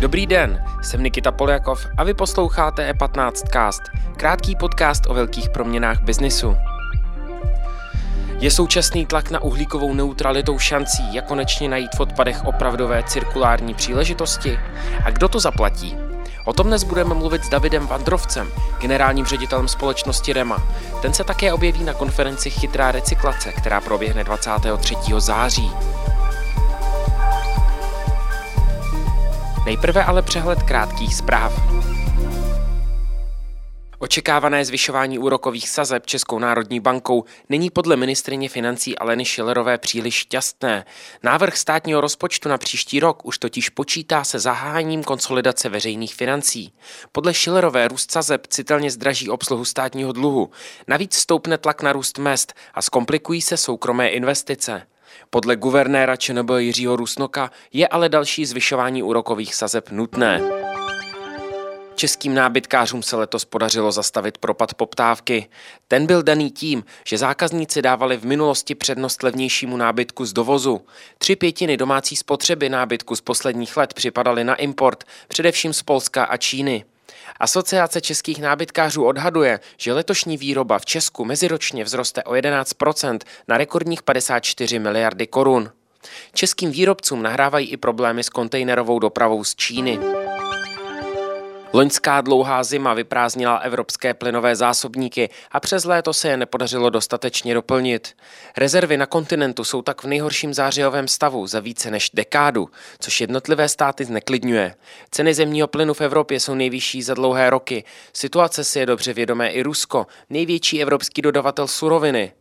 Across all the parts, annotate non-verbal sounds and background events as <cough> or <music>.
Dobrý den, jsem Nikita Poljakov a vy posloucháte E15 Cast, krátký podcast o velkých proměnách biznisu. Je současný tlak na uhlíkovou neutralitou šancí, jak konečně najít v odpadech opravdové cirkulární příležitosti? A kdo to zaplatí? O tom dnes budeme mluvit s Davidem Vandrovcem, generálním ředitelem společnosti REMA. Ten se také objeví na konferenci Chytrá recyklace, která proběhne 23. září. Nejprve ale přehled krátkých zpráv. Očekávané zvyšování úrokových sazeb Českou národní bankou není podle ministrině financí Aleny Šilerové příliš šťastné. Návrh státního rozpočtu na příští rok už totiž počítá se zahájením konsolidace veřejných financí. Podle Šilerové růst sazeb citelně zdraží obsluhu státního dluhu. Navíc stoupne tlak na růst mest a zkomplikují se soukromé investice. Podle guvernéra ČNB Jiřího Rusnoka je ale další zvyšování úrokových sazeb nutné. Českým nábytkářům se letos podařilo zastavit propad poptávky. Ten byl daný tím, že zákazníci dávali v minulosti přednost levnějšímu nábytku z dovozu. Tři pětiny domácí spotřeby nábytku z posledních let připadaly na import, především z Polska a Číny. Asociace českých nábytkářů odhaduje, že letošní výroba v Česku meziročně vzroste o 11% na rekordních 54 miliardy korun. Českým výrobcům nahrávají i problémy s kontejnerovou dopravou z Číny. Loňská dlouhá zima vyprázdnila evropské plynové zásobníky a přes léto se je nepodařilo dostatečně doplnit. Rezervy na kontinentu jsou tak v nejhorším zářijovém stavu za více než dekádu, což jednotlivé státy zneklidňuje. Ceny zemního plynu v Evropě jsou nejvyšší za dlouhé roky. Situace si je dobře vědomé i Rusko, největší evropský dodavatel suroviny.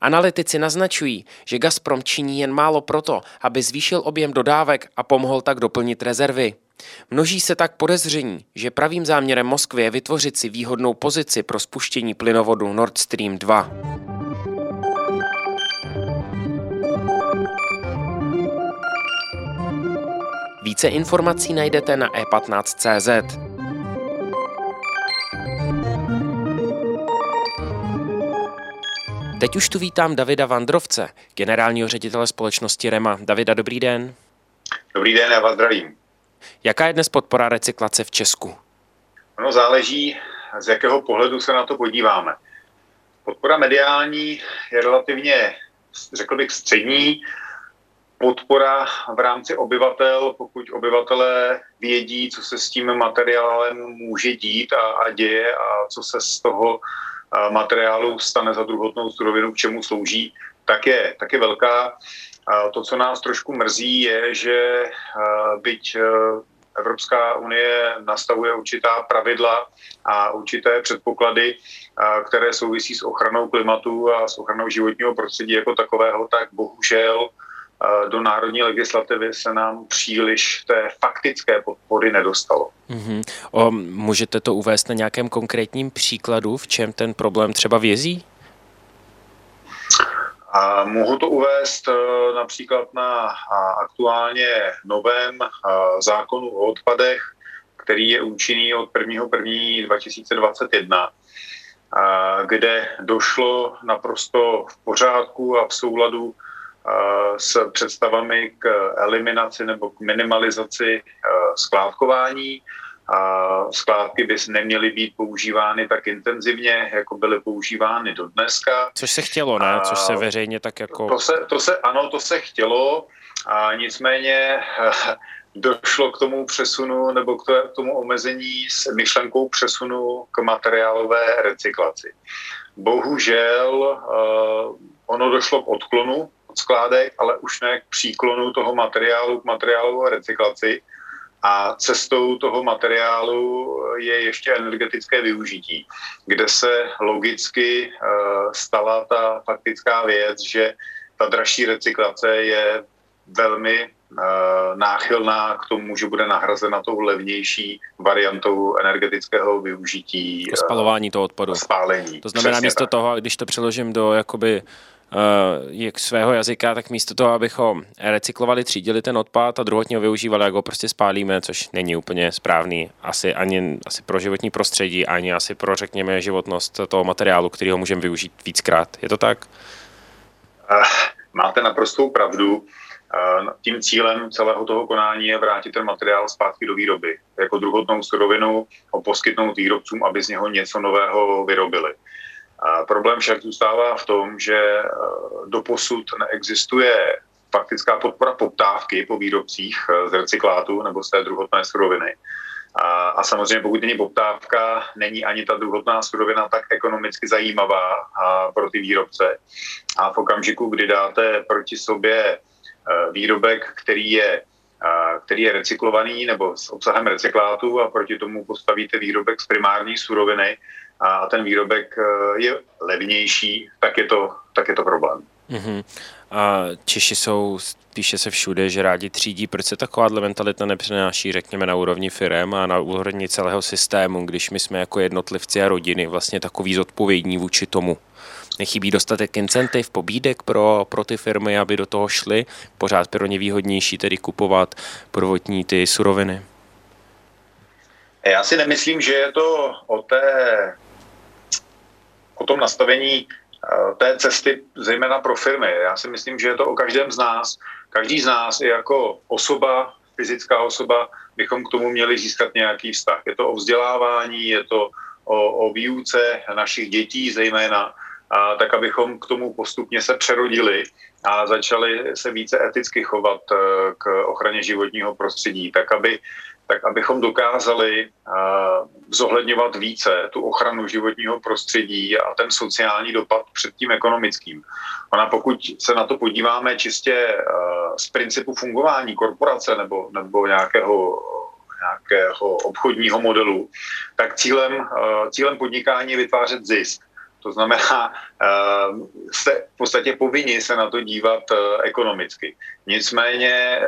Analytici naznačují, že Gazprom činí jen málo proto, aby zvýšil objem dodávek a pomohl tak doplnit rezervy. Množí se tak podezření, že pravým záměrem Moskvy je vytvořit si výhodnou pozici pro spuštění plynovodu Nord Stream 2. Více informací najdete na e15.cz. Teď už tu vítám Davida Vandrovce, generálního ředitele společnosti REMA. Davida, dobrý den. Dobrý den, já vás zdravím. Jaká je dnes podpora recyklace v Česku? Ono záleží, z jakého pohledu se na to podíváme. Podpora mediální je relativně, řekl bych, střední. Podpora v rámci obyvatel, pokud obyvatelé vědí, co se s tím materiálem může dít a, a děje a co se z toho materiálu stane za druhotnou surovinu, k čemu slouží, tak je, tak je velká. To, co nás trošku mrzí, je, že byť Evropská unie nastavuje určitá pravidla a určité předpoklady, které souvisí s ochranou klimatu a s ochranou životního prostředí jako takového, tak bohužel do národní legislativy se nám příliš té faktické podpory nedostalo. Mm-hmm. O, můžete to uvést na nějakém konkrétním příkladu, v čem ten problém třeba vězí? A mohu to uvést e, například na aktuálně novém e, zákonu o odpadech, který je účinný od 1.1.2021, kde došlo naprosto v pořádku a v souladu s představami k eliminaci nebo k minimalizaci skládkování. Skládky by neměly být používány tak intenzivně, jako byly používány do dneska. Což se chtělo, ne? Což se veřejně tak jako... To se, to se, ano, to se chtělo, a nicméně došlo k tomu přesunu nebo k tomu omezení s myšlenkou přesunu k materiálové recyklaci. Bohužel ono došlo k odklonu od skládek, ale už ne k příklonu toho materiálu k materiálové recyklaci. A cestou toho materiálu je ještě energetické využití, kde se logicky eh, stala ta faktická věc, že ta dražší recyklace je velmi eh, náchylná k tomu, že bude nahrazena tou levnější variantou energetického využití. Spalování toho odpadu. Spálení. To znamená, místo tak. toho, když to přeložím do jakoby jak svého jazyka, tak místo toho, abychom recyklovali, třídili ten odpad a druhotně ho využívali, jak ho prostě spálíme, což není úplně správný asi ani asi pro životní prostředí, ani asi pro, řekněme, životnost toho materiálu, který ho můžeme využít víckrát. Je to tak? Máte naprostou pravdu. Tím cílem celého toho konání je vrátit ten materiál zpátky do výroby. Jako druhotnou surovinu ho poskytnout výrobcům, aby z něho něco nového vyrobili. A problém však zůstává v tom, že e, doposud neexistuje faktická podpora poptávky po výrobcích e, z recyklátu nebo z té druhotné suroviny. A, a samozřejmě pokud není poptávka, není ani ta druhotná surovina tak ekonomicky zajímavá a pro ty výrobce. A v okamžiku, kdy dáte proti sobě e, výrobek, který je který je recyklovaný nebo s obsahem recyklátu a proti tomu postavíte výrobek z primární suroviny a ten výrobek e, je levnější, tak je to, tak je to problém. Mm-hmm. A Češi jsou, píše se všude, že rádi třídí. Proč se takováhle mentalita nepřenáší, řekněme, na úrovni firm a na úrovni celého systému, když my jsme jako jednotlivci a rodiny vlastně takový zodpovědní vůči tomu? Nechybí dostatek incentiv, pobídek pro, pro ty firmy, aby do toho šly. Pořád pro ně výhodnější tedy kupovat prvotní ty suroviny. Já si nemyslím, že je to o, té, o tom nastavení eh, té cesty, zejména pro firmy. Já si myslím, že je to o každém z nás. Každý z nás i jako osoba, fyzická osoba, bychom k tomu měli získat nějaký vztah. Je to o vzdělávání, je to o, o výuce našich dětí zejména, a tak abychom k tomu postupně se přerodili a začali se více eticky chovat eh, k ochraně životního prostředí, tak aby tak abychom dokázali uh, zohledňovat více tu ochranu životního prostředí a ten sociální dopad před tím ekonomickým. Ona pokud se na to podíváme čistě uh, z principu fungování korporace nebo, nebo nějakého nějakého obchodního modelu, tak cílem, cílem podnikání je vytvářet zisk. To znamená, jste v podstatě povinni se na to dívat ekonomicky. Nicméně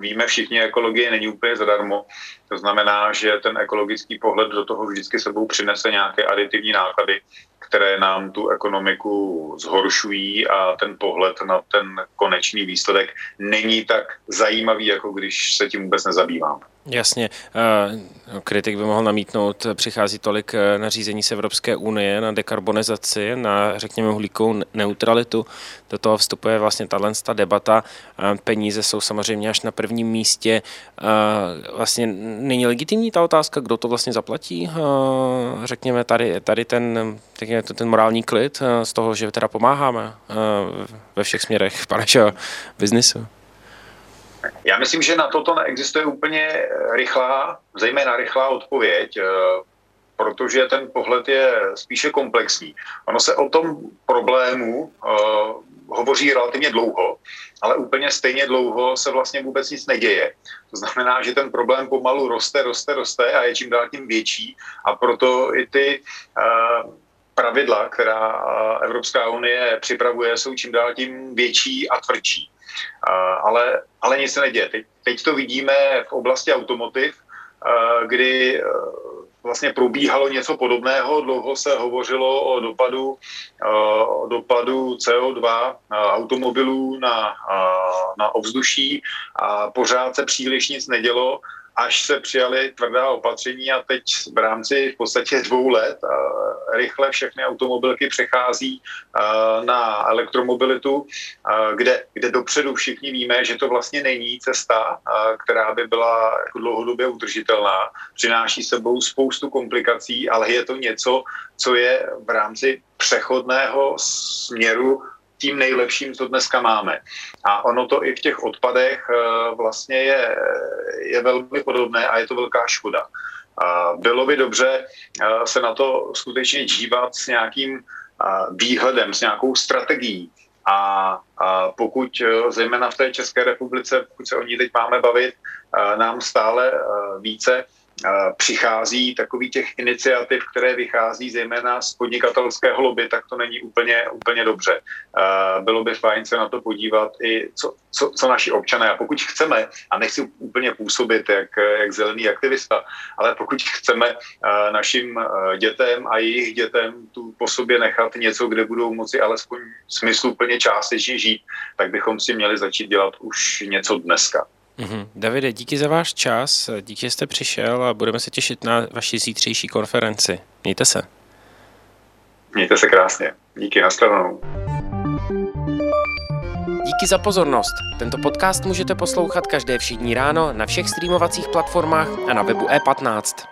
víme všichni, ekologie není úplně zadarmo. To znamená, že ten ekologický pohled do toho vždycky sebou přinese nějaké aditivní náklady, které nám tu ekonomiku zhoršují a ten pohled na ten konečný výsledek není tak zajímavý, jako když se tím vůbec nezabýváme. Jasně. Eh, kritik by mohl namítnout, přichází tolik eh, nařízení z Evropské unie na dekarbonizaci, na řekněme uhlíkovou neutralitu. Do toho vstupuje vlastně tahle debata. Eh, peníze jsou samozřejmě až na prvním místě. Vlastně není legitimní ta otázka, kdo to vlastně zaplatí. Řekněme tady, tady ten, řekněme, ten morální klid z toho, že teda pomáháme ve všech směrech <laughs> našeho biznisu. Já myslím, že na toto neexistuje úplně eh, rychlá, zejména rychlá odpověď, eh, protože ten pohled je spíše komplexní. Ono se o tom problému hovoří relativně dlouho, ale úplně stejně dlouho se vlastně vůbec nic neděje. To znamená, že ten problém pomalu roste, roste, roste a je čím dál tím větší a proto i ty uh, pravidla, která Evropská unie připravuje, jsou čím dál tím větší a tvrdší ale, ale nic se neděje. Teď, teď to vidíme v oblasti automotiv, kdy e, vlastně probíhalo něco podobného. Dlouho se hovořilo o dopadu, e, o dopadu CO2 automobilů na, na ovzduší a pořád se příliš nic nedělo až se přijali tvrdá opatření a teď v rámci v podstatě dvou let rychle všechny automobilky přechází na elektromobilitu, kde, kde dopředu všichni víme, že to vlastně není cesta, která by byla jako dlouhodobě udržitelná. Přináší sebou spoustu komplikací, ale je to něco, co je v rámci přechodného směru tím nejlepším, co dneska máme. A ono to i v těch odpadech eh, vlastně je, je velmi podobné a je to velká škoda. Bylo by dobře eh, se na to skutečně dívat s nějakým eh, výhledem, s nějakou strategií. A, a pokud zejména v té České republice, pokud se o ní teď máme bavit, nám stále více přichází takový těch iniciativ, které vychází zejména z podnikatelského lobby, tak to není úplně, úplně dobře. Bylo by fajn se na to podívat i co, co, co naši občané. A pokud chceme, a nechci úplně působit jak, jak zelený aktivista, ale pokud chceme našim dětem a jejich dětem tu po sobě nechat něco, kde budou moci alespoň smysluplně částečně žít, tak bychom si měli začít dělat už něco dneska. Mm-hmm. Davide, díky za váš čas, díky, že jste přišel a budeme se těšit na vaši zítřejší konferenci. Mějte se. Mějte se krásně. Díky, nashledanou. Díky za pozornost. Tento podcast můžete poslouchat každé všední ráno na všech streamovacích platformách a na webu e15.